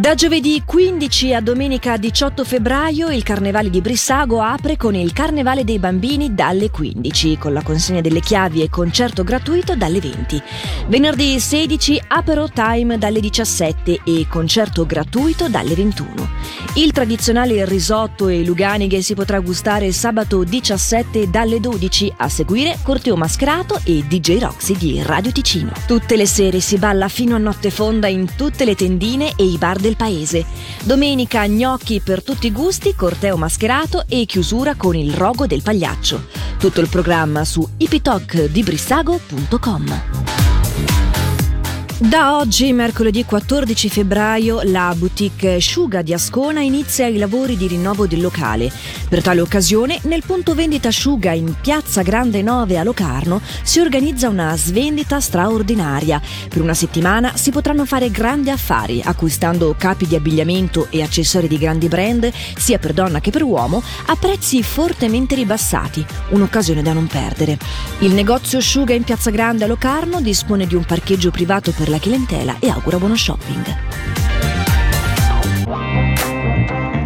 Da giovedì 15 a domenica 18 febbraio il Carnevale di Brissago apre con il Carnevale dei Bambini dalle 15, con la consegna delle chiavi e concerto gratuito dalle 20. Venerdì 16 Apero Time dalle 17 e concerto gratuito dalle 21. Il tradizionale risotto e luganighe si potrà gustare sabato 17 dalle 12, a seguire corteo mascherato e DJ Roxy di Radio Ticino. Tutte le sere si balla fino a notte fonda in tutte le tendine e i bar del del paese. Domenica gnocchi per tutti i gusti, corteo mascherato e chiusura con il rogo del pagliaccio. Tutto il programma su ipitocdibrissago.com. Da oggi, mercoledì 14 febbraio, la boutique Sciuga di Ascona inizia i lavori di rinnovo del locale. Per tale occasione, nel punto vendita Sciuga in Piazza Grande 9 a Locarno si organizza una svendita straordinaria. Per una settimana si potranno fare grandi affari acquistando capi di abbigliamento e accessori di grandi brand, sia per donna che per uomo, a prezzi fortemente ribassati. Un'occasione da non perdere. Il negozio Sciuga in Piazza Grande a Locarno dispone di un parcheggio privato per la clientela e augura buono shopping.